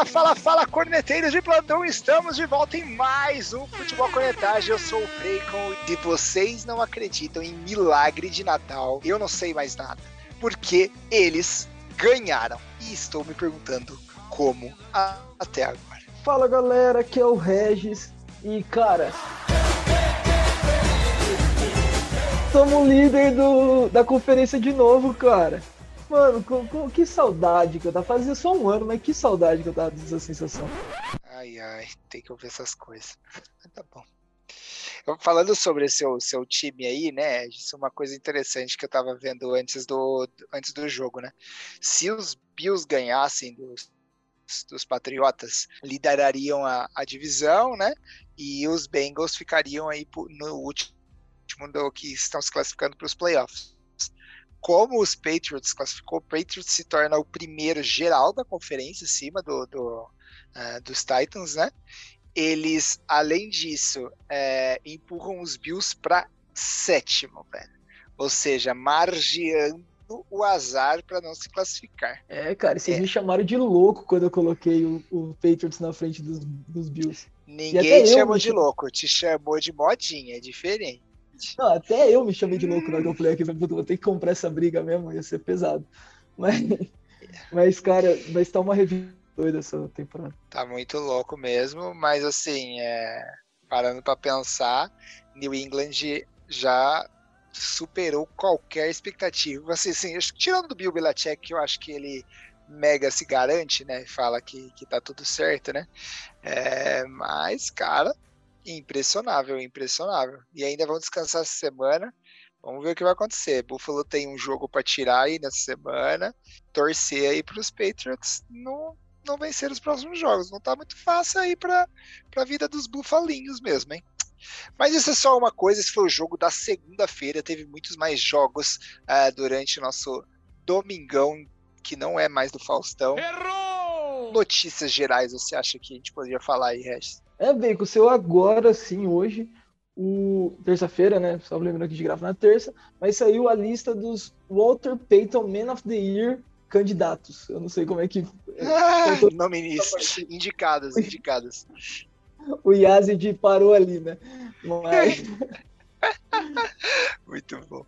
Fala, fala, fala, corneteiros de plantão, estamos de volta em mais um Futebol Cornetagem. Eu sou o Freicon e vocês não acreditam em milagre de Natal, eu não sei mais nada, porque eles ganharam. E estou me perguntando como até agora. Fala galera, aqui é o Regis e cara. Somos líder do, da conferência de novo, cara. Mano, com, com, que saudade que eu tava. Fazia só um ano, mas que saudade que eu tava dessa sensação. Ai, ai, tem que ouvir essas coisas. Tá bom. Falando sobre seu, seu time aí, né? Isso é uma coisa interessante que eu tava vendo antes do, antes do jogo, né? Se os Bills ganhassem dos, dos Patriotas, liderariam a, a divisão, né? E os Bengals ficariam aí no último do que estão se classificando para os playoffs como os Patriots classificou, o Patriots se torna o primeiro geral da conferência, acima do, do uh, dos Titans, né? Eles, além disso, é, empurram os Bills para sétimo, velho. Ou seja, margeando o azar para não se classificar. É, cara, vocês é. me chamaram de louco quando eu coloquei o, o Patriots na frente dos, dos Bills. Ninguém te chamou de louco, te chamou de modinha, é diferente. Não, até eu me chamei de louco na hora que eu falei aqui, vou ter que comprar essa briga mesmo, ia ser pesado. Mas, mas cara, vai estar uma revista doida essa temporada. Tá muito louco mesmo, mas assim, é, parando para pensar, New England já superou qualquer expectativa. Assim, assim, tirando do Bill Belichick, que eu acho que ele mega se garante, né? Fala que, que tá tudo certo, né? É, mas, cara, Impressionável, impressionável. E ainda vão descansar essa semana. Vamos ver o que vai acontecer. Buffalo tem um jogo para tirar aí nessa semana. Torcer aí para os Patriots não, não vencer os próximos jogos. Não tá muito fácil aí para a vida dos bufalinhos mesmo, hein? Mas isso é só uma coisa. Esse foi o jogo da segunda-feira. Teve muitos mais jogos uh, durante o nosso domingão, que não é mais do Faustão. Errou! Notícias gerais, você acha que a gente poderia falar aí, Regis? É, bem, com o seu agora, sim, hoje, o terça-feira, né? Só lembrando que a gente grava na terça, mas saiu a lista dos Walter Payton Man of the Year candidatos. Eu não sei como é que. Ah, nome Indicadas, indicadas. o Yazid parou ali, né? Mas... Muito bom.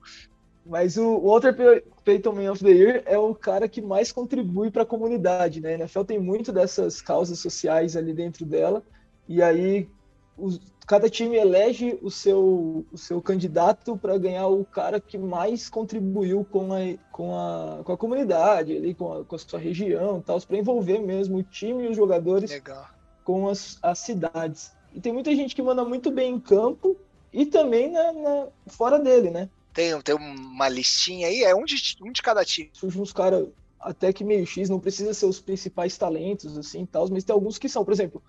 Mas o Walter Payton Man of the Year é o cara que mais contribui para a comunidade, né? A NFL tem muito dessas causas sociais ali dentro dela. E aí os, cada time elege o seu, o seu candidato para ganhar o cara que mais contribuiu com a, com a, com a comunidade, ali, com, a, com a sua região tal, para envolver mesmo o time e os jogadores Legal. com as, as cidades. E tem muita gente que manda muito bem em campo e também na, na fora dele, né? Tem, tem uma listinha aí, é um de, um de cada time. Surge uns caras até que meio X, não precisa ser os principais talentos, assim, tal, mas tem alguns que são, por exemplo,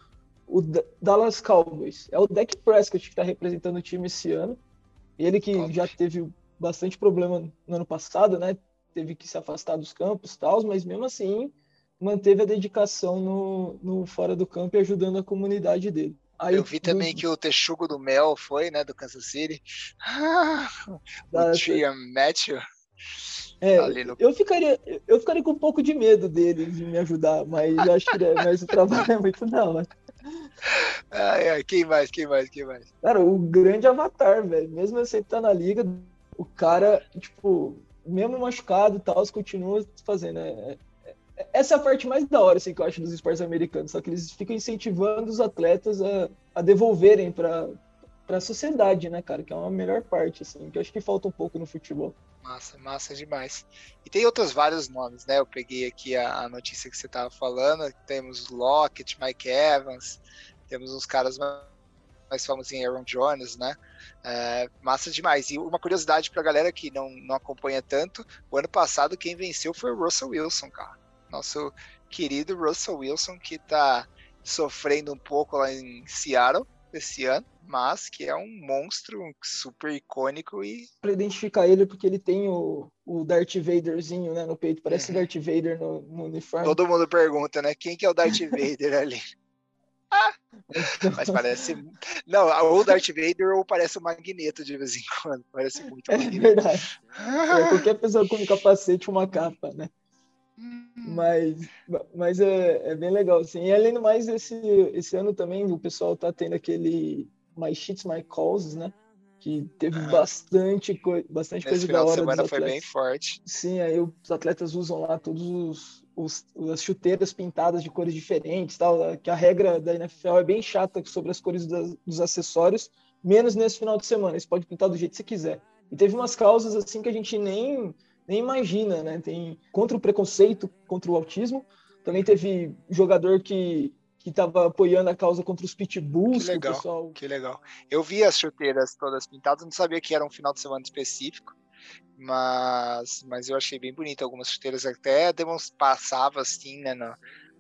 o Dallas Cowboys. É o Dak Prescott que está representando o time esse ano. Ele que já teve bastante problema no ano passado, né? Teve que se afastar dos campos e tal, mas mesmo assim manteve a dedicação no, no fora do campo e ajudando a comunidade dele. Aí, eu vi também do... que o Texugo do Mel foi, né, do Kansas City. o Trian Matthew. É, no... eu, ficaria, eu ficaria com um pouco de medo dele de me ajudar, mas acho que é, mas o trabalho é muito da hora. Ai, ai, quem mais, quem mais, quem mais? Cara, o grande avatar, velho. Mesmo tá na liga, o cara, tipo, mesmo machucado e tal, continua fazendo. É, é, essa é a parte mais da hora, assim, que eu acho dos esportes americanos. Só que eles ficam incentivando os atletas a, a devolverem para para a sociedade, né, cara? Que é uma melhor parte, assim, que eu acho que falta um pouco no futebol. Massa, massa demais. E tem outros vários nomes, né? Eu peguei aqui a, a notícia que você estava falando. Temos Lockett, Mike Evans, temos uns caras mais, mais famosinhos, Aaron Jones, né? É, massa demais. E uma curiosidade para a galera que não, não acompanha tanto: o ano passado quem venceu foi o Russell Wilson, cara. Nosso querido Russell Wilson, que está sofrendo um pouco lá em Seattle esse ano mas que é um monstro super icônico e. Pra identificar ele, porque ele tem o, o Darth Vaderzinho né, no peito, parece uhum. Darth Vader no, no, uniforme. Todo mundo pergunta, né? Quem que é o Darth Vader ali? Ah, mas parece. Não, ou o Darth Vader ou parece o Magneto de vez em quando. Parece muito. É verdade. É, qualquer pessoa com um capacete, uma capa, né? Mas, mas é, é bem legal, assim. E além do mais, esse, esse ano também o pessoal tá tendo aquele My Shits, My Calls, né? Que teve ah. bastante, coi bastante Nesse coisa da hora. De semana foi bem forte. Sim, aí os atletas usam lá todos os, os, as chuteiras pintadas de cores diferentes, tal, que a regra da NFL é bem chata sobre as cores das, dos acessórios, menos nesse final de semana. Você pode pintar do jeito que você quiser. E teve umas causas assim que a gente nem nem imagina, né? Tem contra o preconceito, contra o autismo. Também teve jogador que que estava apoiando a causa contra os pitbulls. Que legal, que, pessoal... que legal. Eu vi as chuteiras todas pintadas, não sabia que era um final de semana específico, mas, mas eu achei bem bonito. Algumas chuteiras até passava assim, né, no,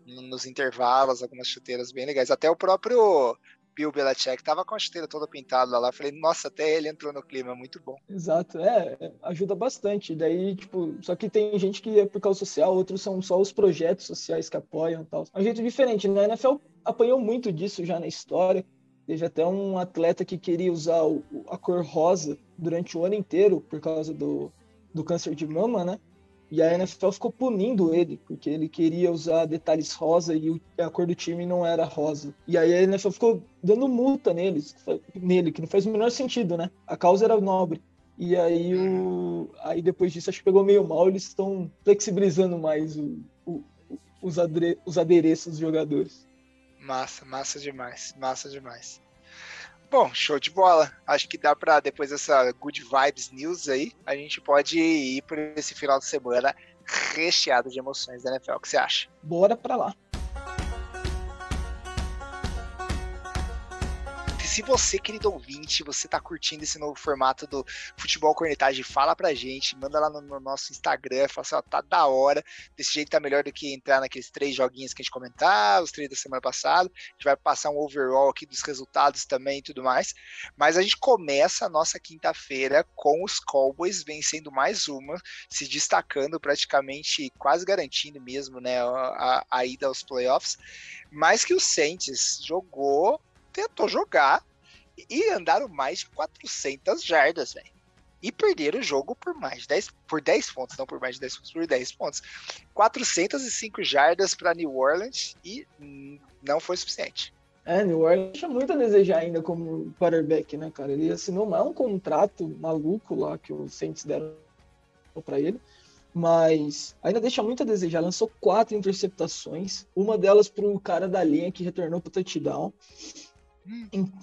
nos intervalos, algumas chuteiras bem legais. Até o próprio Bill Belichick tava com a chuteira toda pintada lá. Falei, nossa, até ele entrou no clima, muito bom. Exato, é, é, ajuda bastante. Daí, tipo, só que tem gente que é por causa social, outros são só os projetos sociais que apoiam tal. É um jeito diferente, né? A NFL apanhou muito disso já na história. Teve até um atleta que queria usar o, a cor rosa durante o ano inteiro por causa do, do câncer de mama, né? E a NFL ficou punindo ele, porque ele queria usar detalhes rosa e a cor do time não era rosa. E aí a NFL ficou dando multa neles, nele, que não faz o menor sentido, né? A causa era nobre. E aí, o... aí depois disso, acho que pegou meio mal, eles estão flexibilizando mais o, o, os, adre... os adereços dos jogadores. Massa, massa demais, massa demais. Bom, show de bola. Acho que dá para depois dessa good vibes news aí, a gente pode ir por esse final de semana recheado de emoções da NFL. O que você acha? Bora para lá. Se você, querido ouvinte, você tá curtindo esse novo formato do Futebol Cornetagem, fala pra gente, manda lá no, no nosso Instagram, fala assim, ó, tá da hora, desse jeito tá melhor do que entrar naqueles três joguinhos que a gente comentar, os três da semana passada, a gente vai passar um overall aqui dos resultados também e tudo mais, mas a gente começa a nossa quinta-feira com os Cowboys vencendo mais uma, se destacando praticamente, quase garantindo mesmo, né, a, a ida aos playoffs, mais que o Saints jogou tentou jogar e andaram mais de 400 jardas, velho. E perderam o jogo por mais de 10, por 10 pontos, não por mais de 10 pontos, por 10 pontos. 405 jardas para New Orleans e não foi suficiente. É, New Orleans deixa muito a desejar ainda como quarterback, né, cara? Ele assinou mais um contrato maluco lá que os Saints deram para ele, mas ainda deixa muito a desejar. Lançou quatro interceptações, uma delas pro cara da linha que retornou pro touchdown.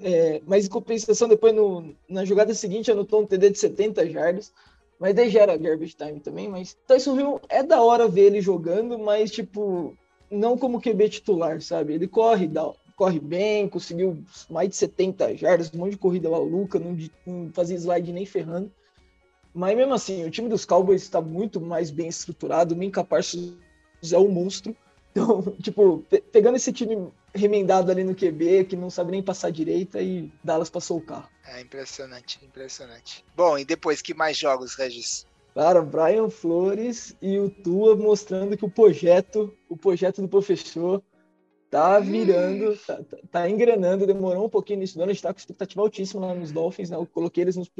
É, mas em compensação, depois no, na jogada seguinte anotou um TD de 70 jardas. Mas daí gera garbage time também. Mas Tyson Hill é da hora ver ele jogando, mas tipo, não como QB titular, sabe? Ele corre, dá, corre bem, conseguiu mais de 70 jardas, um monte de corrida maluca, não, não fazia slide nem ferrando. Mas mesmo assim, o time dos Cowboys está muito mais bem estruturado. O Minka Parsons é um monstro. Então, tipo, pe pegando esse time remendado ali no QB, que não sabe nem passar direita, e Dallas passou o carro. É impressionante, impressionante. Bom, e depois, que mais jogos, Regis? Cara, Brian Flores e o Tua mostrando que o projeto, o projeto do professor tá virando, hum. tá, tá, tá, engrenando, demorou um pouquinho nisso, a gente tá com expectativa altíssima lá nos Dolphins, né? Eu coloquei eles nos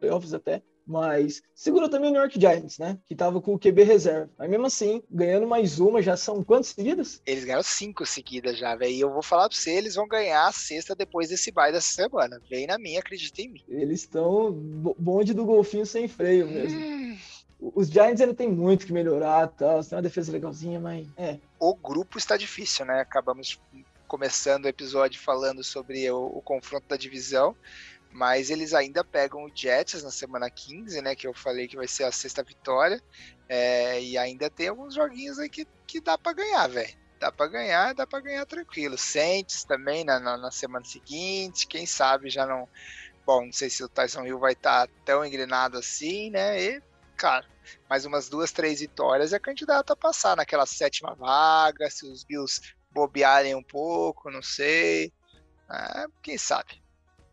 playoffs até. Mas segurou também o New York Giants, né? Que tava com o QB reserva. Mas mesmo assim, ganhando mais uma, já são quantas seguidas? Eles ganharam cinco seguidas já, velho. E eu vou falar pra você, eles vão ganhar a sexta depois desse bye dessa semana. Vem na minha, acredita em mim. Eles estão bonde do golfinho sem freio mesmo. Hum. Os Giants ainda tem muito que melhorar, tá? Tem uma defesa legalzinha, mas é. O grupo está difícil, né? Acabamos começando o episódio falando sobre o, o confronto da divisão mas eles ainda pegam o Jets na semana 15, né? Que eu falei que vai ser a sexta vitória. É, e ainda tem alguns joguinhos aí que, que dá para ganhar, velho. Dá para ganhar, dá para ganhar tranquilo. Saints também na, na, na, semana seguinte, quem sabe já não. Bom, não sei se o Tyson Hill vai estar tá tão engrenado assim, né? E, cara, mais umas duas, três vitórias é candidato a passar naquela sétima vaga. Se os Bills bobearem um pouco, não sei. É, quem sabe?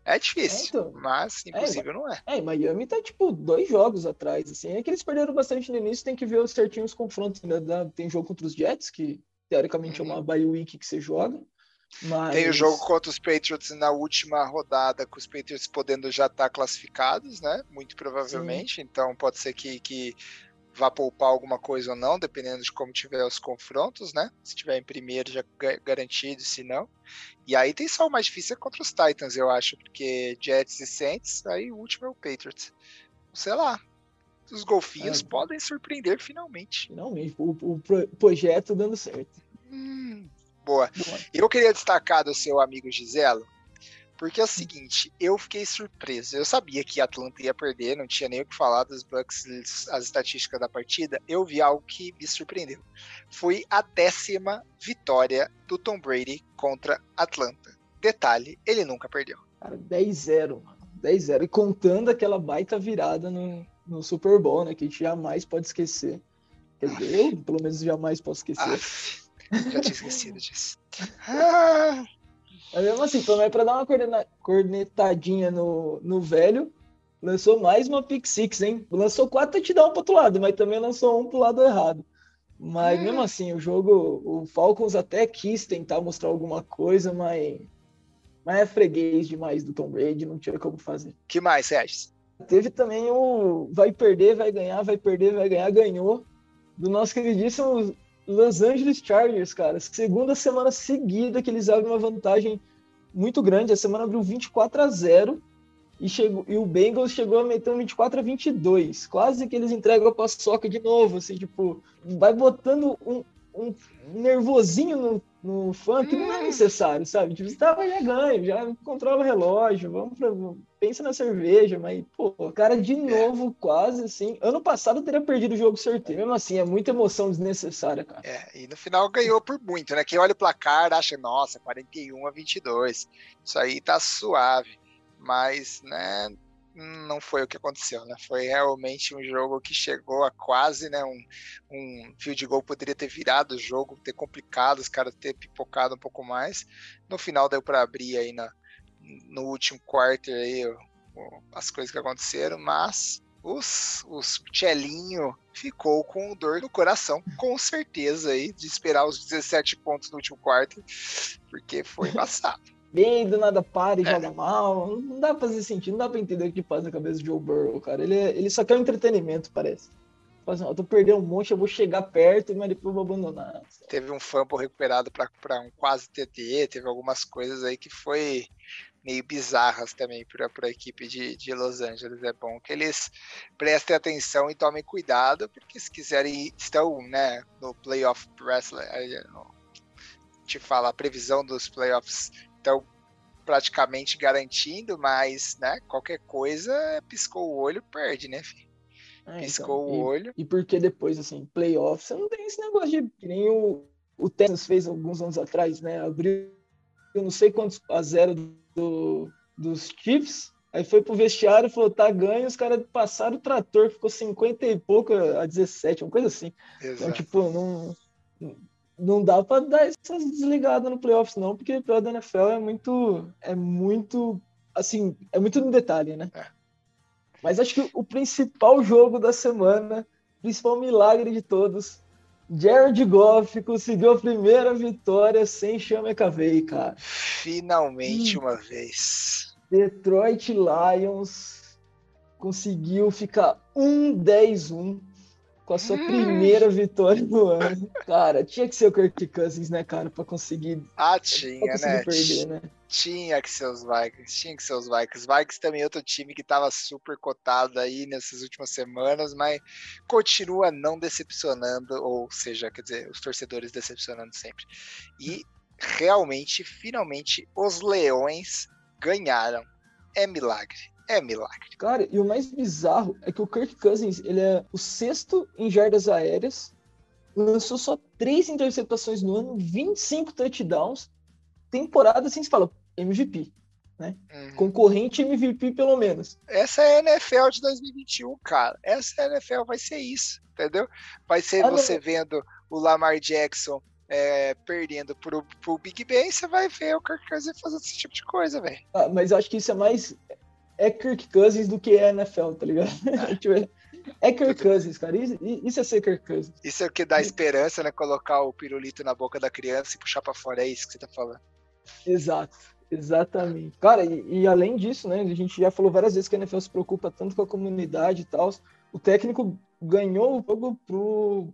É difícil, é, então, mas impossível é, não é. É, Miami tá tipo dois jogos atrás, assim. É que eles perderam bastante no início, tem que ver certinho os confrontos. Né? Tem jogo contra os Jets, que teoricamente uhum. é uma uhum. bye week que você joga. Mas... Tem o jogo contra os Patriots na última rodada, com os Patriots podendo já estar tá classificados, né? Muito provavelmente. Sim. Então pode ser que, que vá poupar alguma coisa ou não, dependendo de como tiver os confrontos, né? Se tiver em primeiro já garantido, se não. E aí tem só o mais difícil é contra os Titans, eu acho, porque Jets e Saints, aí o último é o Patriots. Sei lá. Os golfinhos é, podem surpreender finalmente. Finalmente, o, o projeto dando certo. Hum, boa. boa. Eu queria destacar do seu amigo Giselo porque é o seguinte, eu fiquei surpreso. Eu sabia que Atlanta ia perder, não tinha nem o que falar dos Bucks, as estatísticas da partida. Eu vi algo que me surpreendeu. Foi a décima vitória do Tom Brady contra Atlanta. Detalhe, ele nunca perdeu. Cara, 10-0, mano. 10-0. E contando aquela baita virada no, no Super Bowl, né? Que a gente jamais pode esquecer. Quer dizer, eu, pelo menos, jamais posso esquecer. Aff, já tinha esquecido disso. Ah. Mas mesmo assim, pelo menos pra dar uma cornetadinha no, no velho, lançou mais uma pick six, hein? Lançou quatro touchdowns pro outro lado, mas também lançou um pro lado errado. Mas mesmo hum. assim, o jogo, o Falcons até quis tentar mostrar alguma coisa, mas, mas é freguês demais do Tom Brady, não tinha como fazer. que mais, Sérgio? Teve também o vai perder, vai ganhar, vai perder, vai ganhar, ganhou. Do nosso queridíssimo Los Angeles Chargers, cara. Segunda semana seguida que eles abrem uma vantagem muito grande. A semana abriu 24 a 0 e, chegou, e o Bengals chegou a meter um 24 a 22. Quase que eles entregam a paçoca de novo, assim, tipo, vai botando um, um nervosinho no, no que não é necessário, sabe? Tipo, você tava já ganho, já controla o relógio, vamos pra, pensa na cerveja, mas, pô, cara, de novo, quase assim. Ano passado teria perdido o jogo certeiro. Mesmo assim, é muita emoção desnecessária, cara. É, e no final ganhou por muito, né? Quem olha o placar acha, nossa, 41 a 22. Isso aí tá suave. Mas, né, não foi o que aconteceu, né? Foi realmente um jogo que chegou a quase, né? Um, um field goal poderia ter virado o jogo, ter complicado, os caras ter pipocado um pouco mais. No final deu para abrir aí na, no último quarto aí as coisas que aconteceram, mas os, os Tchelinho ficou com dor no coração, com certeza aí, de esperar os 17 pontos no último quarto, porque foi embaçado bem, do nada para e é. joga mal. Não dá pra fazer sentido, não dá pra entender o que passa na cabeça do Joe Burrow, cara. Ele, é, ele só quer um entretenimento, parece. Assim, eu tô perdendo um monte, eu vou chegar perto, mas depois eu vou abandonar. Teve um fumble recuperado para um quase TT, teve algumas coisas aí que foi meio bizarras também para a equipe de, de Los Angeles. É bom que eles prestem atenção e tomem cuidado, porque se quiserem, estão né, no playoff wrestling, te fala a previsão dos playoffs estão praticamente garantindo, mas, né, qualquer coisa, piscou o olho, perde, né, filho? É, piscou então, o e, olho. E porque depois, assim, playoffs, você não tem esse negócio de que nem o, o Texas fez alguns anos atrás, né? Abriu eu não sei quantos a zero do, dos Chiefs, aí foi pro vestiário e falou, tá ganho, os caras passaram o trator, ficou 50 e pouco a 17, uma coisa assim. Então, Exato. Então, tipo, não não dá para dar essas desligadas no playoffs, não, porque o playoff da NFL é muito. É muito. Assim, é muito no detalhe, né? É. Mas acho que o principal jogo da semana, principal milagre de todos, Jared Goff conseguiu a primeira vitória sem chama McAvey, cara. Finalmente uma vez. Detroit Lions conseguiu ficar 1-10-1 com a sua primeira vitória no ano. Cara, tinha que ser o Kirk Cousins, né, cara, pra conseguir. Ah, tinha, né? Perder, né? Tinha que ser os Vikings, tinha que ser os Vikings. Vikings também é outro time que tava super cotado aí nessas últimas semanas, mas continua não decepcionando, ou seja, quer dizer, os torcedores decepcionando sempre. E realmente, finalmente, os Leões ganharam. É milagre é milagre. Cara, e o mais bizarro é que o Kirk Cousins, ele é o sexto em jardas aéreas, lançou só três interceptações no ano, 25 touchdowns, temporada assim se fala, MVP, né? Uhum. Concorrente MVP pelo menos. Essa é a NFL de 2021, cara. Essa é a NFL vai ser isso, entendeu? Vai ser ah, você não. vendo o Lamar Jackson é, perdendo pro, pro Big Ben, você vai ver o Kirk Cousins fazendo esse tipo de coisa, velho. Ah, mas eu acho que isso é mais é Kirk Cousins do que é NFL, tá ligado? É, tipo, é Kirk Cousins, cara. Isso, é ser Kirk Cousins. Isso é o que dá esperança, né? Colocar o pirulito na boca da criança e puxar pra fora. É isso que você tá falando. Exato. Exatamente. Cara, e, e, além disso, né? A gente já falou várias vezes que a NFL se preocupa tanto com a comunidade e tal. O técnico ganhou o jogo pro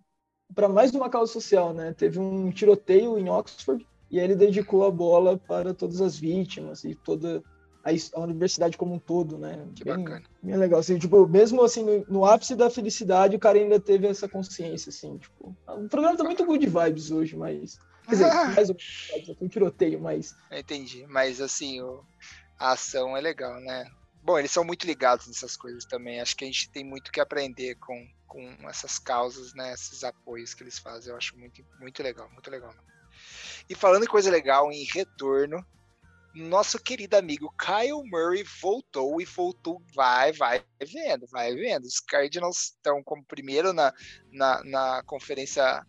para mais uma causa social, né? Teve um tiroteio em Oxford e ele dedicou a bola para todas as vítimas e toda a, a universidade como um todo, né? Que bem, bacana. Bem legal, assim, tipo, mesmo assim, no, no, ápice da felicidade, o cara ainda teve essa consciência, assim, tipo, o programa tá muito good vibes hoje, mas, quer dizer, mais um, um tiroteio, mas... Entendi, mas assim, o, a ação é legal, né? Bom, eles são muito ligados nessas coisas também, acho que a gente tem muito que aprender com, com essas causas, né, esses apoios que eles fazem, eu acho muito, muito legal, muito legal. E falando em coisa legal, em retorno, nosso querido amigo Kyle Murray voltou e voltou, vai, vai vendo, vai vendo. Os Cardinals estão como primeiro na, na, na conferência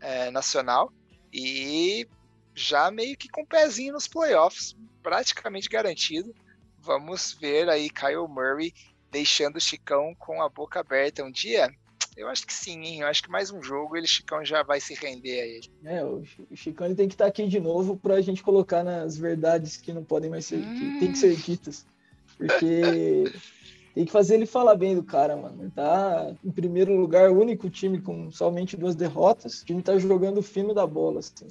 é, nacional e já meio que com o pezinho nos playoffs, praticamente garantido. Vamos ver aí Kyle Murray deixando o Chicão com a boca aberta um dia. Eu acho que sim, hein? Eu acho que mais um jogo ele Chicão já vai se render a ele. É, o Chicão tem que estar aqui de novo para a gente colocar nas verdades que não podem mais ser, hum. que tem que ser ditas. Porque tem que fazer ele falar bem do cara, mano. Tá em primeiro lugar, o único time com somente duas derrotas. O time tá jogando fino da bola, assim.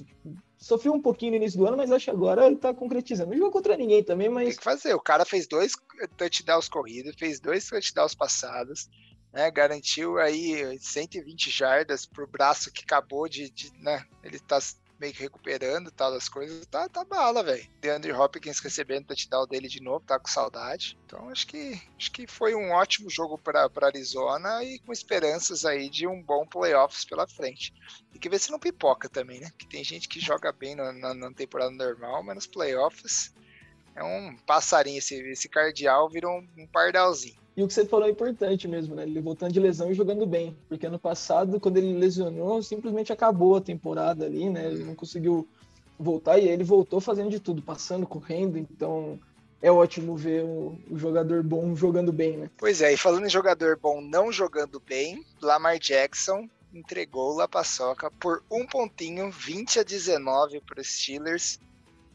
Sofreu um pouquinho no início do ano, mas acho que agora ele tá concretizando. Não jogou contra ninguém também, mas. Tem que fazer. O cara fez dois touchdowns corridos, fez dois touchdowns passados né, garantiu aí 120 jardas pro braço que acabou de, de né, ele tá meio que recuperando tal das coisas, tá, tá bala, velho. DeAndre Hopkins recebendo o touchdown dele de novo, tá com saudade. Então acho que acho que foi um ótimo jogo para Arizona e com esperanças aí de um bom playoffs pela frente. Tem que ver se não pipoca também, né? Que tem gente que joga bem na, na, temporada normal, mas nos playoffs é um passarinho esse, esse cardeal virou um, um pardalzinho. E o que você falou é importante mesmo, né? Ele voltando de lesão e jogando bem. Porque ano passado, quando ele lesionou, simplesmente acabou a temporada ali, né? Ele não conseguiu voltar e ele voltou fazendo de tudo, passando, correndo. Então é ótimo ver o, jogador bom jogando bem, né? Pois é, e falando em jogador bom não jogando bem, Lamar Jackson entregou La Paçoca por um pontinho, 20 a 19 para os Steelers.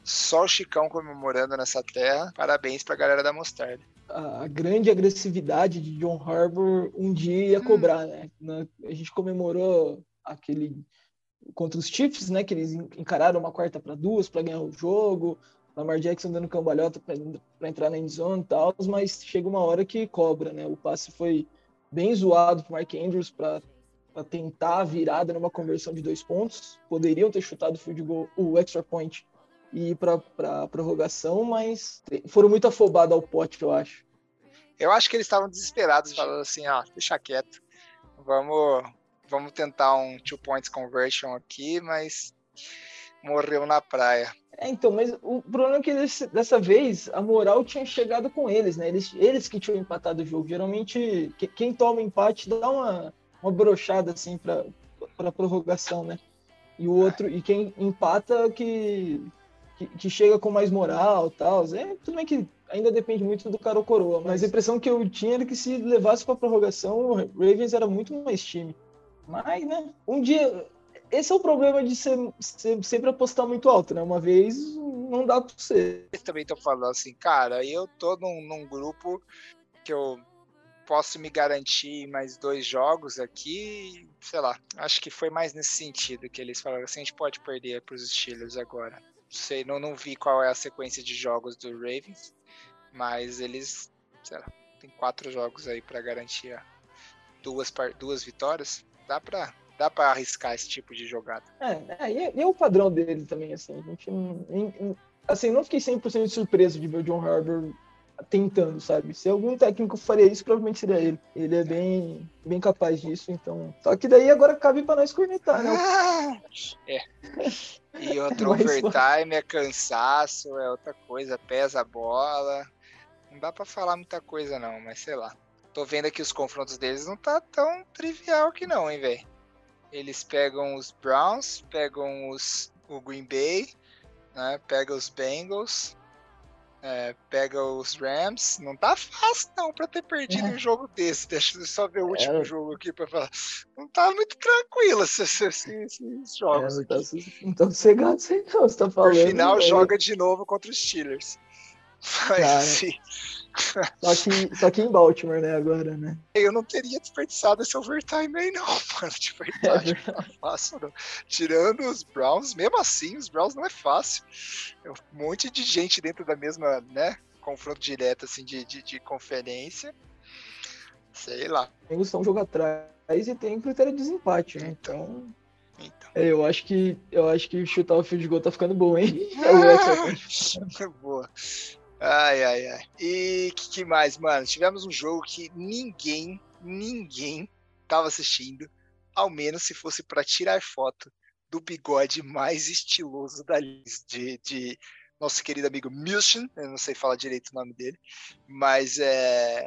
Só o Chicão comemorando nessa terra. Parabéns para a galera da Mostarda a, grande agressividade de John Harbour um dia ia hum. cobrar, né? A gente comemorou aquele contra os Chiefs, né? Que eles encararam uma quarta para duas para ganhar o jogo. Lamar Jackson dando cambalhota para entrar na endzone e tal, mas chega uma hora que cobra, né? O passe foi bem zoado para Mark Andrews para tentar a virada numa conversão de dois pontos. Poderiam ter chutado o field goal, o extra point e ir para a prorrogação, mas foram muito afobados ao pote, eu acho. Eu acho que eles estavam desesperados, falando assim, ó, deixa quieto, vamos, vamos tentar um two points conversion aqui, mas morreu na praia. É, então, mas o problema é que desse, dessa vez a moral tinha chegado com eles, né? Eles, eles que tinham empatado o jogo. Geralmente, que, quem toma empate dá uma, uma brochada assim para prorrogação, né? E o outro, e quem empata que que, que, chega com mais moral tal. É, tudo bem que ainda depende muito do cara ou coroa, mas a impressão que eu tinha era que se levasse para prorrogação, o Ravens era muito mais time. Mas, né, um dia. Esse é o problema de ser, ser sempre apostar muito alto, né? Uma vez não dá para ser. Eu também tô falando assim, cara, eu tô num, num grupo que eu posso me garantir mais dois jogos aqui, sei lá. Acho que foi mais nesse sentido que eles falaram assim, a gente pode perder para os Steelers agora sei, não, não vi qual é a sequência de jogos do Ravens, mas eles, sei lá, tem quatro jogos aí para garantir duas, duas vitórias. Dá para dá para arriscar esse tipo de jogada. É, é, e é o padrão dele também, assim. A gente não, assim, não fiquei 100% surpreso de ver o John Harbour tentando, sabe? Se algum técnico faria isso, provavelmente seria ele. Ele é bem, bem capaz disso, então. Só que daí agora cabe para nós cornetar, né? é. E outro overtime é cansaço, é outra coisa, pesa a bola. Não dá para falar muita coisa não, mas sei lá. Tô vendo aqui os confrontos deles, não tá tão trivial que não, hein, velho. Eles pegam os Browns, pegam os o Green Bay, né? Pega os Bengals, é, pega os Rams. Não tá fácil, não, pra ter perdido é. um jogo desse. Deixa eu só ver o último é. jogo aqui pra falar. Não tá muito tranquilo esses, esses, jogos. É, não, tá, não tá sossegado sem não, você tá falando. No final, joga de novo contra os Steelers. Mas assim. Só que, só que em Baltimore, né, agora, né? Eu não teria desperdiçado esse overtime aí, não, mano. De verdade, é não é fácil, não. Tirando os Browns, mesmo assim, os Browns não é fácil. É um monte de gente dentro da mesma, né? Confronto direto, assim, de, de, de conferência. Sei lá. Tem um jogo atrás e tem critério de desempate, né? Então. então. É, eu acho que eu acho que chutar o field goal tá ficando bom, hein? Boa. Ai, ai, ai. E que, que mais, mano? Tivemos um jogo que ninguém, ninguém tava assistindo, ao menos se fosse para tirar foto do bigode mais estiloso da lista de, de nosso querido amigo Milton, eu não sei falar direito o nome dele, mas é,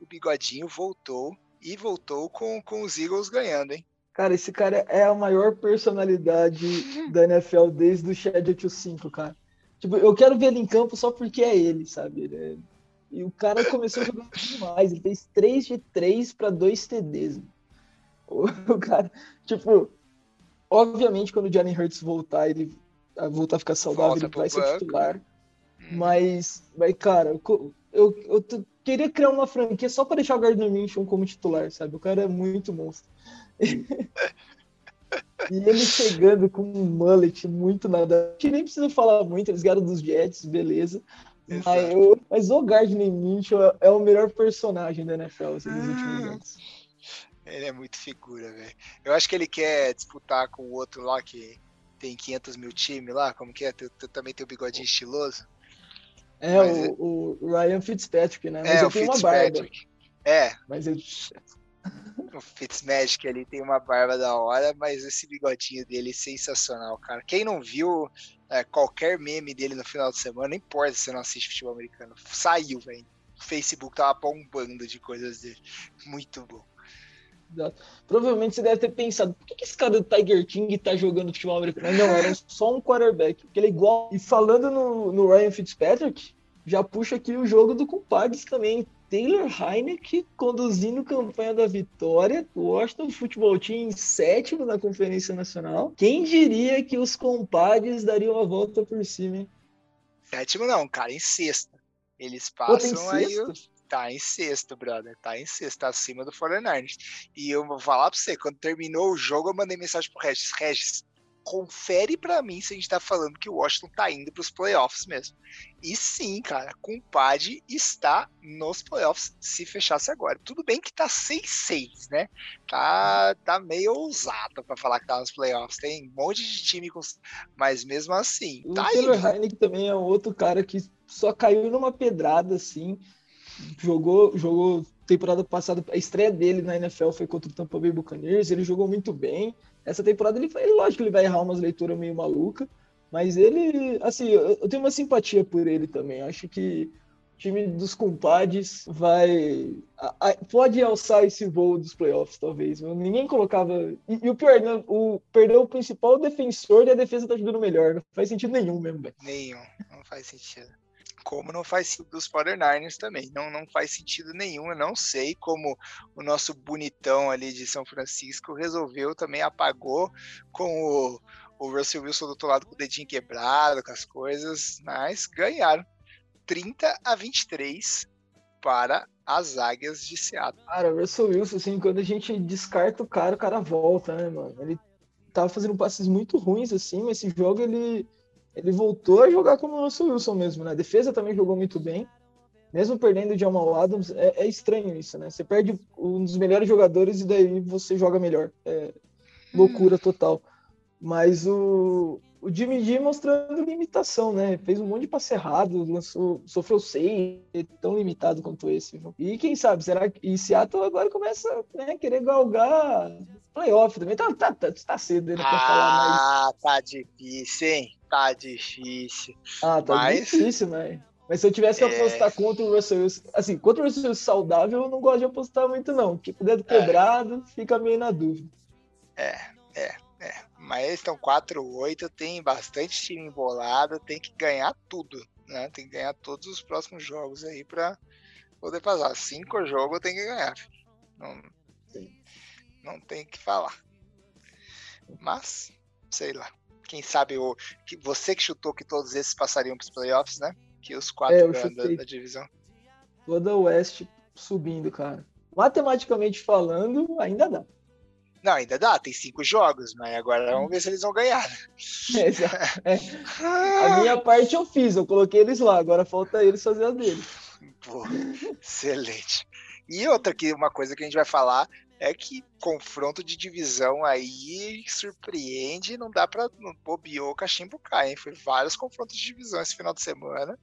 o bigodinho voltou e voltou com, com os Eagles ganhando, hein? Cara, esse cara é a maior personalidade da NFL desde o Chad 85, cara. Tipo, eu quero ver ele em campo só porque é ele, sabe? É... E o cara começou jogando demais. Ele fez 3 de 3 para 2 TDs. O, o cara, tipo, obviamente quando o Johnny Hurts voltar, ele voltar a ficar saudável, Volta ele vai ser banco. titular. Hum. Mas, mas, cara, eu, eu, eu queria criar uma franquia só para deixar o Gardner Minshew como titular, sabe? O cara é muito monstro. E ele chegando com um mullet muito nada. Que nem precisa falar muito, eles ganharam dos Jets, beleza. Mas, eu, mas o Gardner Minshew é o melhor personagem da NFL assim, nos últimos ah. anos. Ele é muito figura, velho. Eu acho que ele quer disputar com o outro lá que tem 500 mil times lá, como que é? Tu, tu também tem o bigodinho estiloso. É, o, o, Ryan Fitzpatrick, né? Mas é, eu tenho uma barba. É. Mas ele o Fitzmagic ali tem uma barba da hora, mas esse bigodinho dele é sensacional, cara. Quem não viu é, qualquer meme dele no final de semana, não importa se você não assiste futebol americano, saiu, velho. O Facebook tava bombando de coisas dele. Muito bom. Provavelmente você deve ter pensado, por que, que esse cara do Tiger King tá jogando futebol americano? Não, era só um quarterback, porque ele é igual. E falando no, no Ryan Fitzpatrick, já puxa aqui o jogo do compadres também. Taylor Heineck conduzindo campanha da vitória, o Washington Futebol Team em sétimo na Conferência Nacional. Quem diria que os compadres dariam a volta por cima, hein? Sétimo não, cara, em sexto. Eles passam Pô, aí. Tá em sexto, brother. Tá em sexto, tá acima do 49ers. E eu vou falar pra você, quando terminou o jogo, eu mandei mensagem pro Regis. Regis, confere para mim se a gente tá falando que o Washington tá indo pros playoffs mesmo. E sim, cara, compadre está nos playoffs se fechasse agora. Tudo bem que tá 6-6, né? Tá, tá meio ousado para falar que tá nos playoffs. Tem um monte de time com. Mas mesmo assim. O tá Taylor Heineck também é outro cara que só caiu numa pedrada assim. Jogou, jogou temporada passada, a estreia dele na NFL foi contra o Tampa Bay Buccaneers, ele jogou muito bem. Essa temporada ele lógico ele vai errar umas leituras meio maluca, mas ele, assim, eu, tenho uma simpatia por ele também. Acho que o time dos compadres vai a, a, pode alçar esse voo dos playoffs, talvez. Ninguém colocava. E, e o pior, né, o perdeu o principal defensor e a defesa tá jogando melhor. Não faz sentido nenhum mesmo, velho. Nenhum, não faz sentido como não faz sentido dos 49ers também. Não, não faz sentido nenhum. Eu não sei como o nosso bonitão ali de São Francisco resolveu também, apagou com o, o Russell Wilson do outro lado com o dedinho quebrado, com as coisas, mas ganharam 30 a 23 para as águias de Seattle. Cara, o Russell Wilson, assim, quando a gente descarta o cara, o cara volta, né, mano? Ele tava fazendo passes muito ruins, assim, mas esse jogo ele ele voltou a jogar como o Russell Wilson mesmo, né? A defesa também jogou muito bem. Mesmo perdendo o Jamal Adams, é, é, estranho isso, né? Você perde um dos melhores jogadores e daí você joga melhor. É loucura total. Mas o, o Jimmy G mostrando limitação, né? Fez um monte de passe errado, lançou, sofreu seis, tão limitado quanto esse. E quem sabe, será que. E Seattle agora começa né, querer galgar playoff também. Tá, tá, tá, tá cedo pra ah, falar mais. Ah, tá difícil, hein? Tá difícil. Ah, tá mas... difícil, né? Mas se eu tivesse que é... apostar contra o Russell Wilson, assim, contra o Russell Wilson saudável, eu não gosto de apostar muito, não. Porque com o dedo é. quebrado, fica meio na dúvida. É, é, é. Mas eles estão 4-8, tem bastante time embolado, tem que ganhar tudo, né? Tem que ganhar todos os próximos jogos aí pra poder passar. Cinco jogos tem que ganhar. Não, não tem que falar. Mas, sei lá quem sabe o que você que chutou que todos esses passariam para os playoffs, né? que os quatro É, da, da, divisão. Toda o West subindo, cara. Matematicamente falando, ainda dá. Não, ainda dá, tem cinco jogos, mas agora vamos ver se eles vão ganhar. É. É. A minha parte eu fiz, eu coloquei eles lá, agora falta eles fazer a deles. Pô, excelente. E outra que uma coisa que a gente vai falar é que confronto de divisão aí surpreende, não dá pra bobeou o cachimbo cai, hein? Foi vários confrontos de divisão esse final de semana.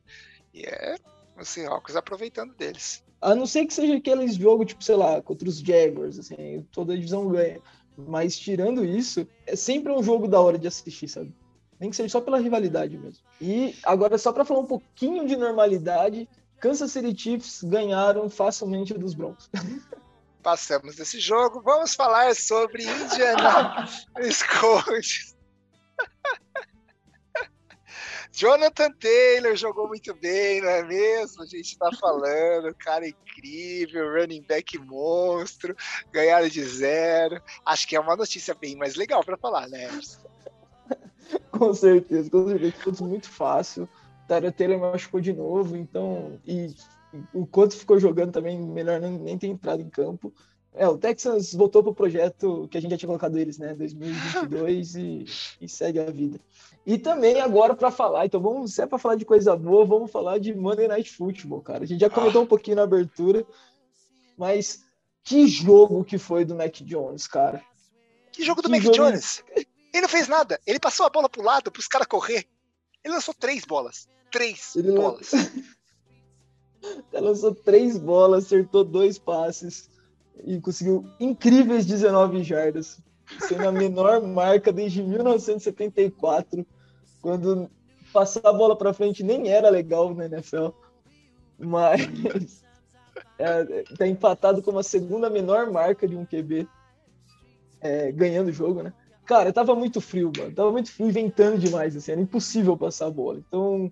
E é o Seahawks aproveitando deles. A não ser que seja aqueles jogos, tipo, sei lá, contra os Jaguars, assim, toda a divisão ganha. Mas tirando isso, é sempre um jogo da hora de assistir, sabe? Nem que seja só pela rivalidade mesmo. E agora, só pra falar um pouquinho de normalidade, Kansas City Chiefs ganharam facilmente dos Broncos. Passamos desse jogo, vamos falar sobre Indiana Colts. Jonathan Taylor jogou muito bem, não é mesmo? A gente tá falando, cara incrível, running back monstro, ganharam de zero. Acho que é uma notícia bem mais legal para falar, né? com certeza, com certeza. Ficou muito fácil. Tyler Taylor machucou de novo, então. E o quanto ficou jogando também, melhor nem, nem ter entrado em campo. É, o Texans voltou pro projeto que a gente já tinha colocado eles, né? 2022 e, e segue a vida. E também agora para falar, então vamos, se é para falar de coisa boa, vamos falar de Monday Night Football, cara. A gente já comentou um pouquinho na abertura, mas que jogo que foi do Mac Jones, cara. Que jogo do que Mac jogo... Jones? Ele não fez nada. Ele passou a bola pro lado para os caras correr. Ele lançou três bolas. Três Ele bolas. Ele lançou três bolas, acertou dois passes e conseguiu incríveis 19 jardas, sendo a menor marca desde 1974, quando passar a bola para frente nem era legal na NFL, mas é, tá empatado como a segunda menor marca de um QB é, ganhando o jogo, né? Cara, tava muito frio, mano. Tava muito frio, ventando demais, assim, era impossível passar a bola. Então,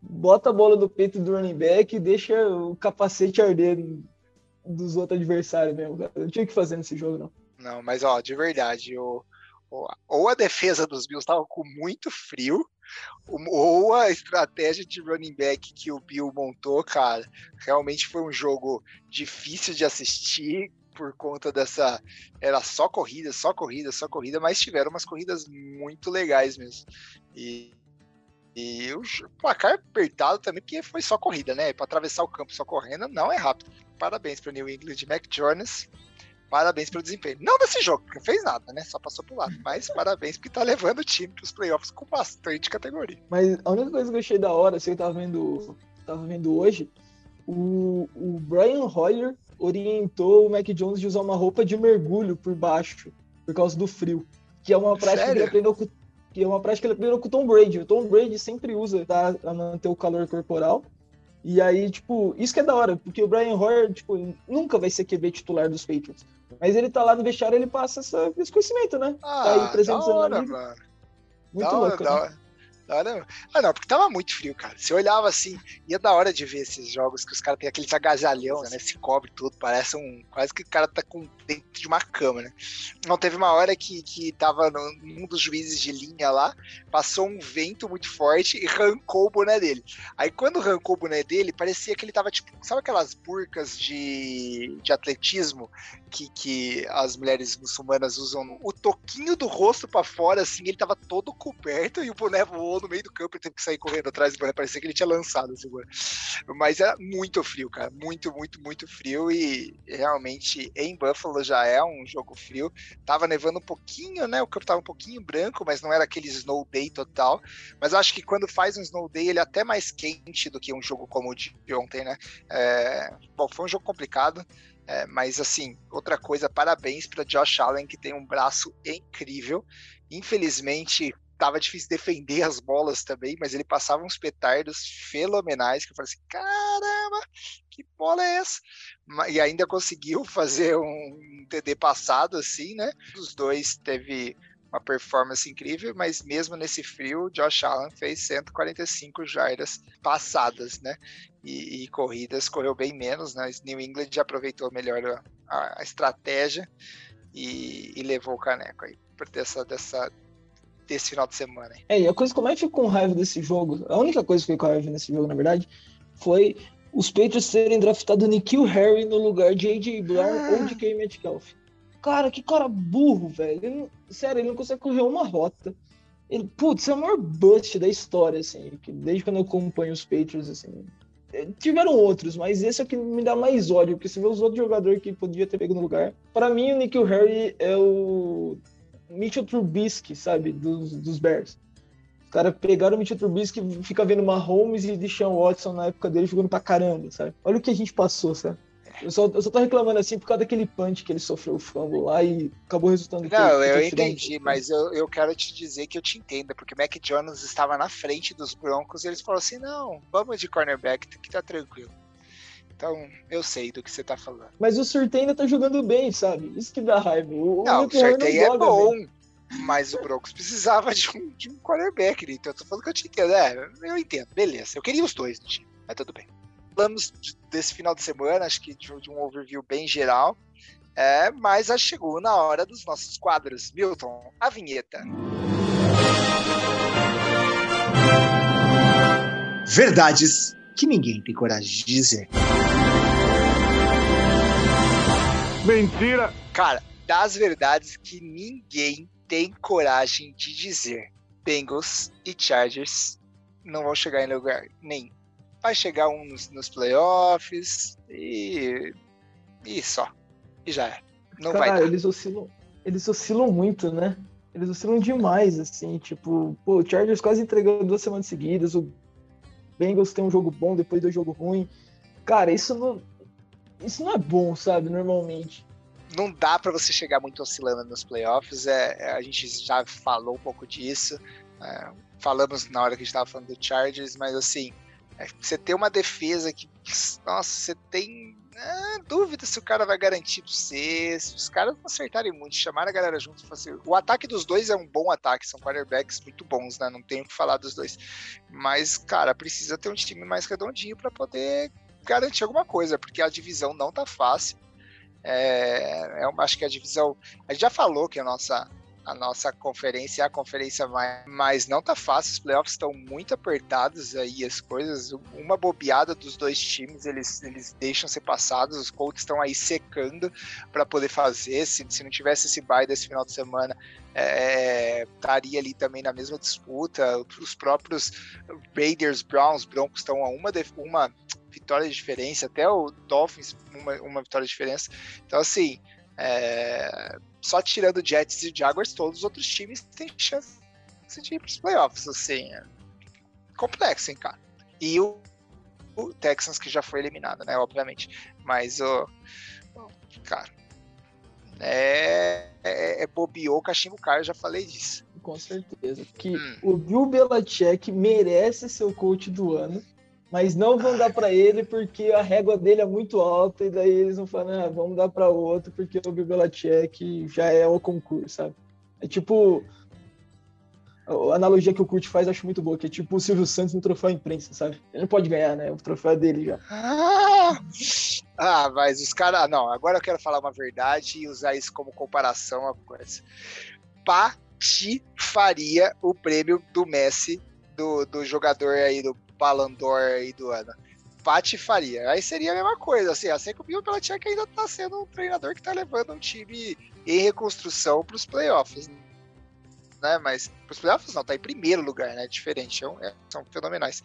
bota a bola no peito do running back e deixa o capacete arder dos outros adversários mesmo, cara. Não tinha o que fazer nesse jogo, não. Não, mas ó, de verdade, o, ou a defesa dos Bills estava com muito frio, ou a estratégia de running back que o Bill montou, cara, realmente foi um jogo difícil de assistir por conta dessa. Era só corrida, só corrida, só corrida, mas tiveram umas corridas muito legais mesmo. E, e o placar apertado também, porque foi só corrida, né? Para atravessar o campo só correndo não é rápido. Parabéns para o New England Mac Jones. Parabéns pelo desempenho. Não desse jogo, porque fez nada, né? Só passou pro lado. Mas parabéns porque tá levando o time pros playoffs com bastante categoria. Mas a única coisa que eu achei da hora, você tava vendo, tava vendo hoje, o, o Brian Hoyer orientou o Mac Jones de usar uma roupa de mergulho por baixo, por causa do frio. Que é uma prática Sério? que ele aprendeu com, que é uma prática que ele aprendeu com o Tom Brady. O Tom Brady sempre usa tá, pra manter o calor corporal. E aí, tipo, isso que é da hora, porque o Brian Hoyer, tipo, nunca vai ser QB titular dos Patriots. Mas ele tá lá no vestiário, ele passa essa, esse conhecimento, né? Ah, tá aí presente da hora, mano. Muito da louco, hora, né? Hora. Ah, não, porque tava muito frio, cara. Você olhava assim, ia da hora de ver esses jogos que os caras têm aquele agasalhão, né? Se cobre tudo, parece um. Quase que o cara tá com dentro de uma cama, né? Não teve uma hora que, que tava num dos juízes de linha lá, passou um vento muito forte e arrancou o boné dele. Aí quando arrancou o boné dele, parecia que ele tava tipo, sabe aquelas burcas de, de atletismo que, que as mulheres muçulmanas usam? O toquinho do rosto para fora, assim, ele tava todo coberto e o boné voou no meio do campo e teve que sair correndo atrás do boné. Parecia que ele tinha lançado assim, Mas era muito frio, cara. Muito, muito, muito frio. E realmente em Buffalo já é um jogo frio. Tava nevando um pouquinho, né? O campo tava um pouquinho branco, mas não era aquele snow day total. Mas acho que quando faz um snow day, ele é até mais quente do que um jogo como o de ontem, né? É... Bom, foi um jogo complicado. É, mas assim, outra coisa, parabéns para Josh Allen, que tem um braço incrível. Infelizmente, tava difícil defender as bolas também, mas ele passava uns petardos fenomenais que eu falei assim: caramba, que bola é essa? E ainda conseguiu fazer um TD passado, assim, né? Os dois teve uma performance incrível, mas mesmo nesse frio, Josh Allen fez 145 jardas passadas, né? E, e corridas correu bem menos, né? New England já aproveitou melhor a, a estratégia e, e, levou o caneco aí por dessa, dessa desse final de semana. É, e a coisa que eu mais fico com raiva desse jogo, a única coisa que eu fico com raiva nesse jogo, na verdade, foi os Patriots terem draftado Nikhil Harry no lugar de A.J. Brown ah. ou de K. Metcalf. Cara, que cara burro, velho. Sério, ele não consegue correr uma rota. Ele, putz, é o maior bust da história, assim. Desde quando eu acompanho os Patriots, assim. É, tiveram outros, mas esse é o que me dá mais ódio, porque você vê os outros jogadores que podia ter pego no lugar. Para mim, o Nikhil Harry é o Mitchell Trubisky, sabe, dos, dos Bears. Os caras pegaram o Mitchell Trubisky fica vendo Mahomes e Deshaun Watson na época dele jogando pra caramba, sabe? Olha o que a gente passou, sabe? Eu só, eu só tô reclamando assim por causa daquele punch que ele sofreu o fumble lá e acabou resultando. Não, eu entendi, mas eu, eu quero te dizer que eu te entendo, porque o Mac Jones estava na frente dos Broncos e eles falaram assim: não, vamos de cornerback que tá tranquilo. Então, eu sei do que você tá falando. Mas o Surtei ainda tá jogando bem, sabe? Isso que dá raiva. O, não, o Surtei é bom. Bem. Mas o Broncos precisava de um, de um quarterback, né? então eu tô falando que eu te entendo. É, eu entendo, beleza. Eu queria os dois no time, mas tudo bem falamos desse final de semana, acho que de, um overview bem geral. É, mas já chegou na hora dos nossos quadros. Milton, a vinheta. Verdades que ninguém tem coragem de dizer. Mentira! Cara, das verdades que ninguém tem coragem de dizer. Bengals e Chargers não vão chegar em lugar nenhum vai chegar um nos, nos playoffs e. E só. E já é. Não Cara, vai dar. eles oscilam. Eles oscilam muito, né? Eles oscilam demais, assim, tipo, pô, o Chargers quase entregou duas semanas seguidas, o Bengals tem um jogo bom depois do jogo ruim. Cara, isso não. Isso não é bom, sabe, normalmente. Não dá para você chegar muito oscilando nos playoffs. É, é, a gente já falou um pouco disso. É, falamos na hora que a gente tava falando do Chargers, mas assim, você tem uma defesa que, nossa, você tem é, dúvida se o cara vai garantir pra você. Se os caras não acertarem muito, chamaram a galera junto. Fazer... O ataque dos dois é um bom ataque, são quarterbacks muito bons, né? Não tenho o que falar dos dois. Mas, cara, precisa ter um time mais redondinho para poder garantir alguma coisa, porque a divisão não tá fácil. É, é, acho que a divisão. A gente já falou que a nossa a nossa conferência é a conferência mais. Mas não tá fácil, os playoffs estão muito apertados aí, as coisas. Uma bobeada dos dois times, eles, eles deixam ser passados, os Colts estão aí secando para poder fazer. Se, se não tivesse esse bye desse final de semana, é, estaria ali também na mesma disputa. Os próprios Raiders, Browns, Broncos estão a uma, uma vitória de diferença, até o Dolphins, uma, uma vitória de diferença. Então, assim. É, só tirando Jets e Jaguars, todos os outros times têm chance de ir para os playoffs. Assim, é complexo, hein, cara. E o, o, Texans, que já foi eliminado, né? Obviamente. Mas o. Cara. É, é, é bobeou, cachimbo caro, eu já falei disso. Com certeza. Que hum. o Bill Belichick merece ser o coach do ano mas não vão dar para ele porque a régua dele é muito alta e daí eles vão falar, ah, vamos dar para outro porque o Bill Belichick já é o concurso, sabe? É tipo a analogia que o Kurt faz acho muito boa, que é tipo o Silvio Santos no troféu imprensa, sabe? Ele não pode ganhar, né? O troféu é dele já. Ah, ah mas os caras. Não, agora eu quero falar uma verdade e usar isso como comparação a coisa. Patifaria o prêmio do Messi, do, do jogador aí do Balandor aí do ano. Patifaria. Aí seria a mesma coisa, assim, assim que o Bill Belichick ainda tá sendo um treinador que tá levando um time em reconstrução para os playoffs, né? Mas para os playoffs não, tá em primeiro lugar, né? Diferente, é, é, são fenomenais.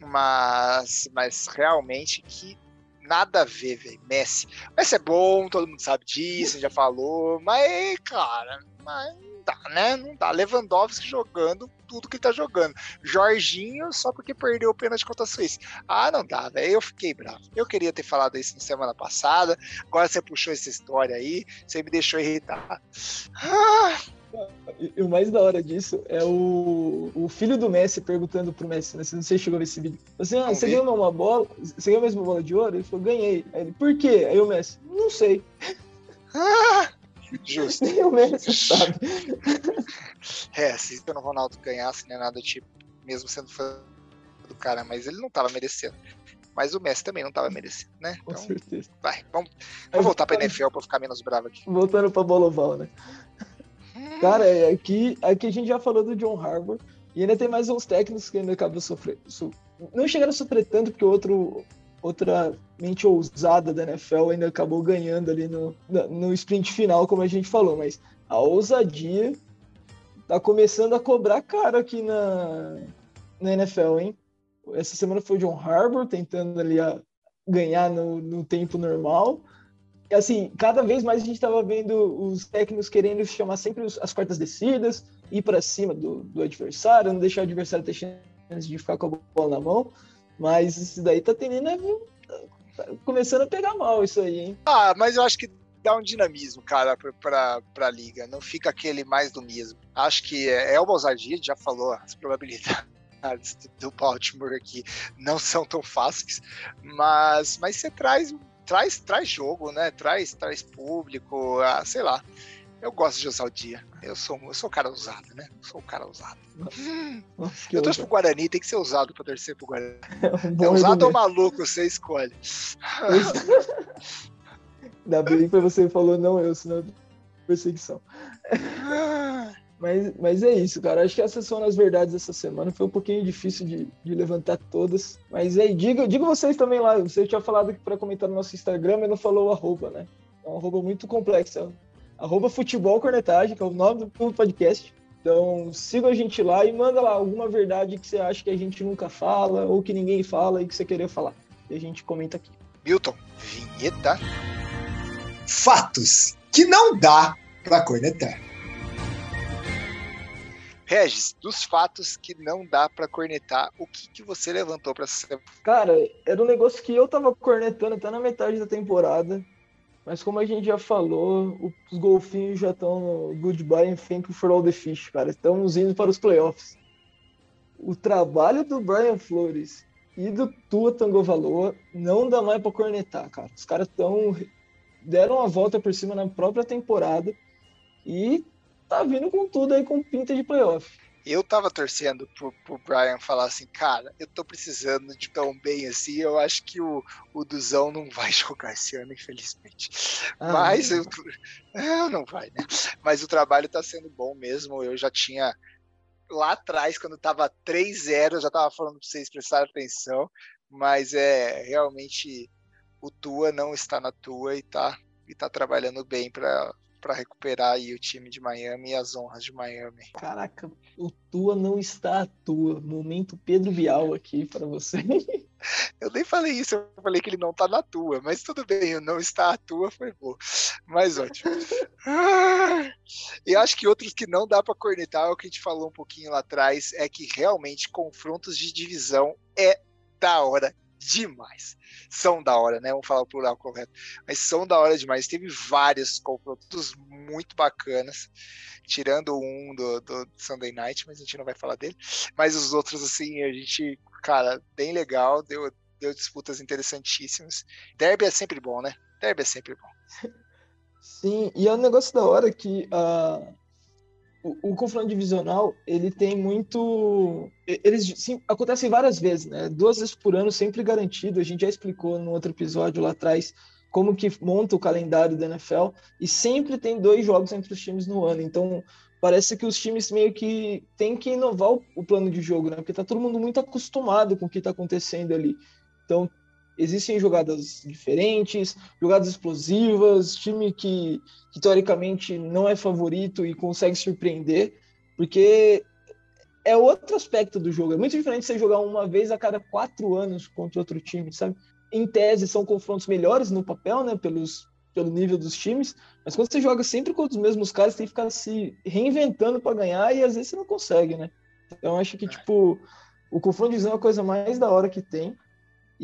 Mas, mas realmente que nada a ver, velho. Messi. Messi é bom, todo mundo sabe disso, já falou, mas, cara, mas dá, né? Não dá. Lewandowski jogando tudo que ele tá jogando. Jorginho, só porque perdeu o pênalti contra a Suíça. Ah, não dá, velho. Eu fiquei bravo. Eu queria ter falado isso na semana passada. Agora você puxou essa história aí, você me deixou irritar. Ah! E o mais da hora disso é o, o filho do Messi perguntando pro Messi, né? Não sei se chegou a ver esse vídeo. Assim, ah, você ganhou uma bola? Você ganhou a mesma bola de ouro? Ele falou, ganhei. Aí ele, por quê? Aí o Messi, não sei. Ah! Justo. Nem o Messi sabe. É, se o Ronaldo ganhasse, nem nada tipo, mesmo sendo fã do cara, mas ele não tava merecendo. Mas o Messi também não tava merecendo, né? Com então, certeza. Vai, vamos, vamos voltar pra NFL pra ficar menos bravo aqui. Voltando pra bola oval, né? Cara, é, aqui, aqui a gente já falou do John Harbour e ainda tem mais uns técnicos que ainda acabam sofrendo. So, não chegaram a sofrer tanto, porque outro, outra mente ousada da NFL ainda acabou ganhando ali no, no sprint final, como a gente falou, mas a ousadia tá começando a cobrar caro aqui na, na NFL, hein? Essa semana foi o John Harbour tentando ali a, ganhar no, no tempo normal assim, cada vez mais a gente estava vendo os técnicos querendo chamar sempre as quartas descidas, ir para cima do, do, adversário, não deixar o adversário ter chance de ficar com a bola na mão. Mas isso daí tá tendendo a tá começando a pegar mal isso aí, hein? Ah, mas eu acho que dá um dinamismo, cara, para a liga. Não fica aquele mais do mesmo. Acho que é, é uma ousadia, já falou as probabilidades do Baltimore aqui não são tão fáceis, mas, mas você traz traz, traz jogo, né? Traz, traz público, ah, sei lá. Eu gosto de usar o dia. Eu sou, eu sou um cara usado, né? Sou um cara usado. Eu torço pro Guarani, tem que ser usado pra torcer pro Guarani. É, um é usado ou maluco, você escolhe. Ainda bem que você falou não eu, senão perseguição. Mas, mas é isso, cara. Acho que essas são as verdades dessa semana. Foi um pouquinho difícil de, de levantar todas. Mas aí, diga, diga vocês também lá. Você tinha falado para comentar no nosso Instagram e não falou o arroba, né? É um arroba muito complexo. Arroba Futebol Cornetagem, que é o nome do podcast. Então, siga a gente lá e manda lá alguma verdade que você acha que a gente nunca fala ou que ninguém fala e que você queria falar. E a gente comenta aqui. Milton, vinheta. Fatos que não dá para cornetar. Regis, dos fatos que não dá para cornetar, o que, que você levantou para essa? Cara, era um negócio que eu tava cornetando até na metade da temporada. Mas como a gente já falou, os golfinhos já estão no goodbye and thank you for all the fish, cara. Estamos indo para os playoffs. O trabalho do Brian Flores e do Tua Tangovaloa não dá mais para cornetar, cara. Os caras estão deram a volta por cima na própria temporada e tá vindo com tudo aí com pinta de playoff. Eu tava torcendo pro, pro Brian falar assim, cara, eu tô precisando de tão bem assim, eu acho que o, o Duzão não vai jogar esse ano, infelizmente. Ah, Mas não. Eu, é, não vai, né? Mas o trabalho tá sendo bom mesmo, eu já tinha lá atrás, quando tava 3-0, eu já tava falando pra vocês prestarem atenção, mas é realmente o Tua não está na tua e tá, e tá trabalhando bem para para recuperar aí o time de Miami e as honras de Miami. Caraca, o Tua não está à tua. Momento Pedro Bial aqui para você. Eu nem falei isso, eu falei que ele não tá na tua, mas tudo bem, o não está à tua foi bom. Mas ótimo. e acho que outros que não dá para cornetar, é o que a gente falou um pouquinho lá atrás, é que realmente confrontos de divisão é da hora demais. São da hora, né? Vamos falar o plural correto. Mas são da hora demais. Teve vários confrontos muito bacanas. Tirando um do, do Sunday Night, mas a gente não vai falar dele. Mas os outros, assim, a gente, cara, bem legal. Deu, deu disputas interessantíssimas. Derby é sempre bom, né? Derby é sempre bom. Sim, e é um negócio da hora que uh, o, o, confronto divisional, ele tem muito. Eles sim, acontecem várias vezes, né? Duas vezes por ano, sempre garantido. A gente já explicou no outro episódio lá atrás como que monta o calendário da NFL e sempre tem dois jogos entre os times no ano. Então, parece que os times meio que têm que inovar o, o plano de jogo, né? Porque tá todo mundo muito acostumado com o que tá acontecendo ali. Então, existem jogadas diferentes, jogadas explosivas, time que, que, teoricamente não é favorito e consegue surpreender, porque é outro aspecto do jogo. É muito diferente você jogar uma vez a cada quatro anos contra outro time, sabe? Em tese, são confrontos melhores no papel, né? Pelos, pelo nível dos times, mas quando você joga sempre contra os mesmos caras, tem que ficar se reinventando para ganhar e às vezes você não consegue, né? Então, acho que, tipo, o confronto é a coisa mais da hora que tem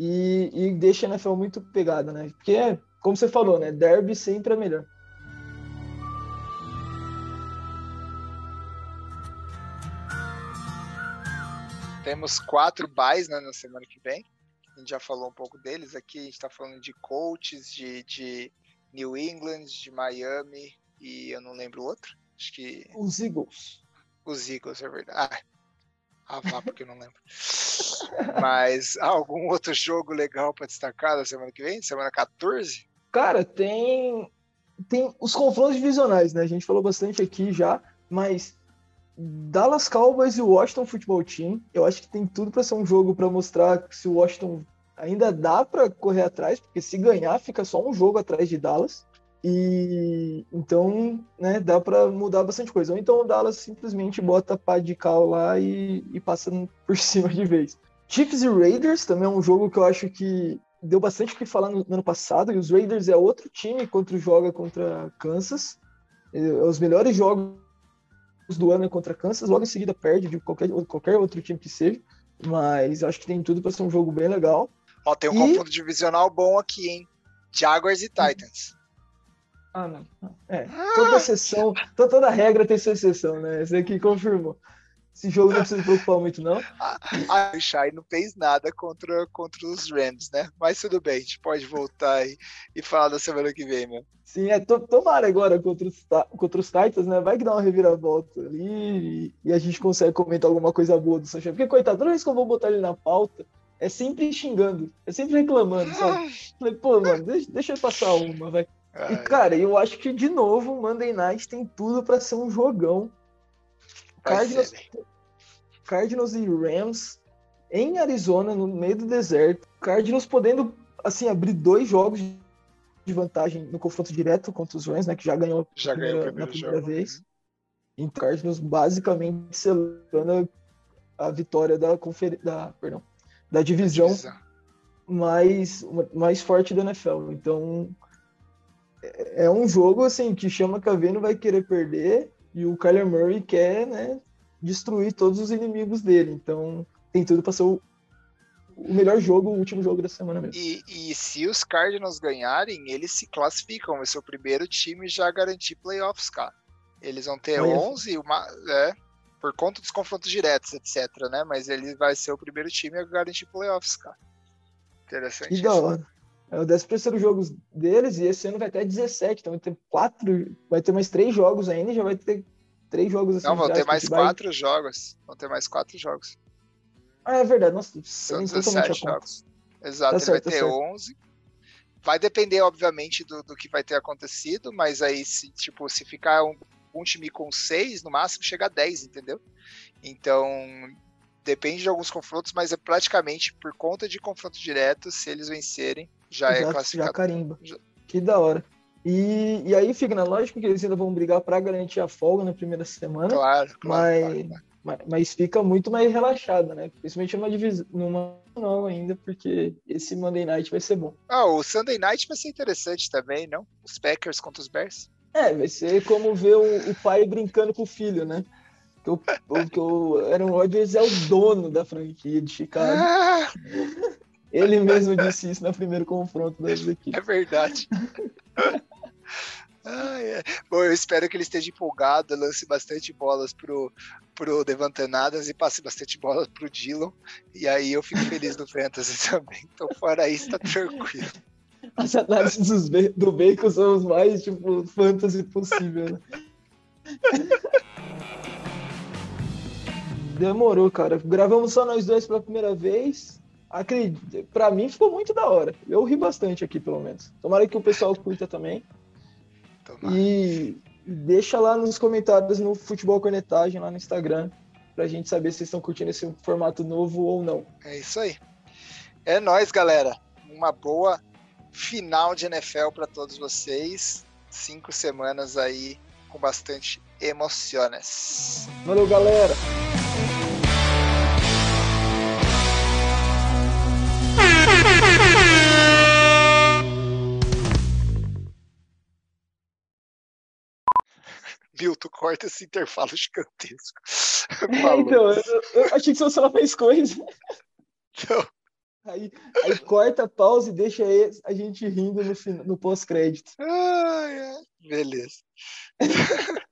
e, e deixa a NFL muito pegada, né? Porque, como você falou, né? Derby sempre é melhor. Temos quatro buys né, na semana que vem. A gente já falou um pouco deles aqui. A gente está falando de Colts, de, de New England, de Miami e eu não lembro o outro. Acho que. Os Eagles. Os Eagles, é verdade. Ah, ah, vá, porque eu não lembro. Mas algum outro jogo legal para destacar da semana que vem? Semana 14? Cara, tem tem os confrontos divisionais, né? A gente falou bastante aqui já, mas Dallas Cowboys e Washington Football Team, eu acho que tem tudo para ser um jogo para mostrar se o Washington ainda dá para correr atrás, porque se ganhar fica só um jogo atrás de Dallas. E então, né, dá para mudar bastante coisa. Ou então o Dallas simplesmente bota pá de cal lá e, e passa por cima de vez. Chiefs e Raiders também é um jogo que eu acho que deu bastante o que falar no, no ano passado. E os Raiders é outro time quando joga contra Kansas. É, é os melhores jogos do ano é contra Kansas. Logo em seguida perde de qualquer, qualquer outro time que seja. Mas acho que tem tudo para ser um jogo bem legal. Ó, tem um e... confronto divisional bom aqui, hein? Jaguars e Titans. Ah, não. É, toda exceção, toda regra tem sua exceção, né? Esse aqui confirmou. Esse jogo não precisa se preocupar muito, não. A Shai não fez nada contra, contra os Rams, né? Mas tudo bem, a gente pode voltar e, e falar da semana que vem, meu. Sim, é, to, tomara agora contra os, contra os Titans, né? Vai que dá uma reviravolta ali e, e a gente consegue comentar alguma coisa boa do Sunshine. Porque, coitado, toda vez que eu vou botar ele na pauta, é sempre xingando, é sempre reclamando, sabe? Falei, pô, mano, deixa, deixa eu passar uma, vai. E, cara, eu acho que, de novo, o Monday Night tem tudo para ser um jogão. Cardinals, Cardinals e Rams em Arizona, no meio do deserto. Cardinals podendo, assim, abrir dois jogos de vantagem no confronto direto contra os Rams, né? Que já ganhou, já primeira, ganhou na primeira jogo. vez. Então, Cardinals basicamente selando a vitória da, confer... da, perdão, da divisão, divisão. Mais, mais forte da NFL. Então, é, é um jogo assim que chama que a não vai querer perder e o Kyler Murray quer, né, destruir todos os inimigos dele. Então, tem tudo para ser o, o melhor jogo, o último jogo da semana mesmo. E, e, se os Cardinals ganharem, eles se classificam. Vai ser o primeiro time já a garantir playoffs, cara. Eles vão ter Olha. 11, uma, é, por conta dos confrontos diretos, etc, né? Mas ele vai ser o primeiro time a garantir playoffs, cara. Interessante. Que da hora. É o 13 terceiro jogo deles e esse ano vai até 17, então vai ter quatro, vai ter mais três jogos ainda e já vai ter três jogos assim. Não, vão ter mais quatro vai... jogos. Vão ter mais quatro jogos. Ah, é verdade. Nossa, São 17 jogos. Exato, tá ele certo, vai ter tá 11. Vai depender, obviamente, do, do que vai ter acontecido, mas aí, se, tipo, se ficar um, um time com seis, no máximo chega a 10, entendeu? Então, depende de alguns confrontos, mas é praticamente por conta de confronto direto, se eles vencerem, já, é classificado. Já carimba. Já... Que da hora. E, e aí fica na lógica que eles ainda vão brigar para garantir a folga na primeira semana. Claro, claro, mas, claro, mas, mas, fica muito mais relaxado, né? Principalmente numa divisão, numa não ainda, porque esse Monday Night vai ser bom. Ah, o Sunday Night vai ser interessante também, não? Os Packers contra os Bears. É, vai ser como ver o, o pai brincando com o filho, né? Que o, o, que o Aaron Rodgers é o dono da franquia de Chicago. Ah! Ele mesmo disse isso no primeiro confronto das equipes. É verdade. Ah, é. Bom, eu espero que ele esteja empolgado, lance bastante bolas pro, pro Devantanadas e passe bastante bolas pro Dillon. E aí eu fico feliz no Fantasy também. Então, fora isso, tá tranquilo. As análises do Bacon são os mais, tipo, fantasy possível, né? Demorou, cara. Gravamos só nós dois pela primeira vez acredito, pra mim ficou muito da hora. Eu ri bastante aqui, pelo menos. Tomara que o pessoal curta também. Tomara. E deixa lá nos comentários no Futebol Cornetagem, lá no Instagram, pra gente saber se vocês estão curtindo esse formato novo ou não. É isso aí. É nóis, galera. Uma boa final de NFL para todos vocês. Cinco semanas aí com bastante emoções. Valeu, galera! Bill, tu corta esse intervalo gigantesco. É, então, eu, eu, achei que você falar mais coisa. Não. Aí, aí corta, pausa e deixa a gente rindo no, no pós-crédito. Ah, é. Beleza.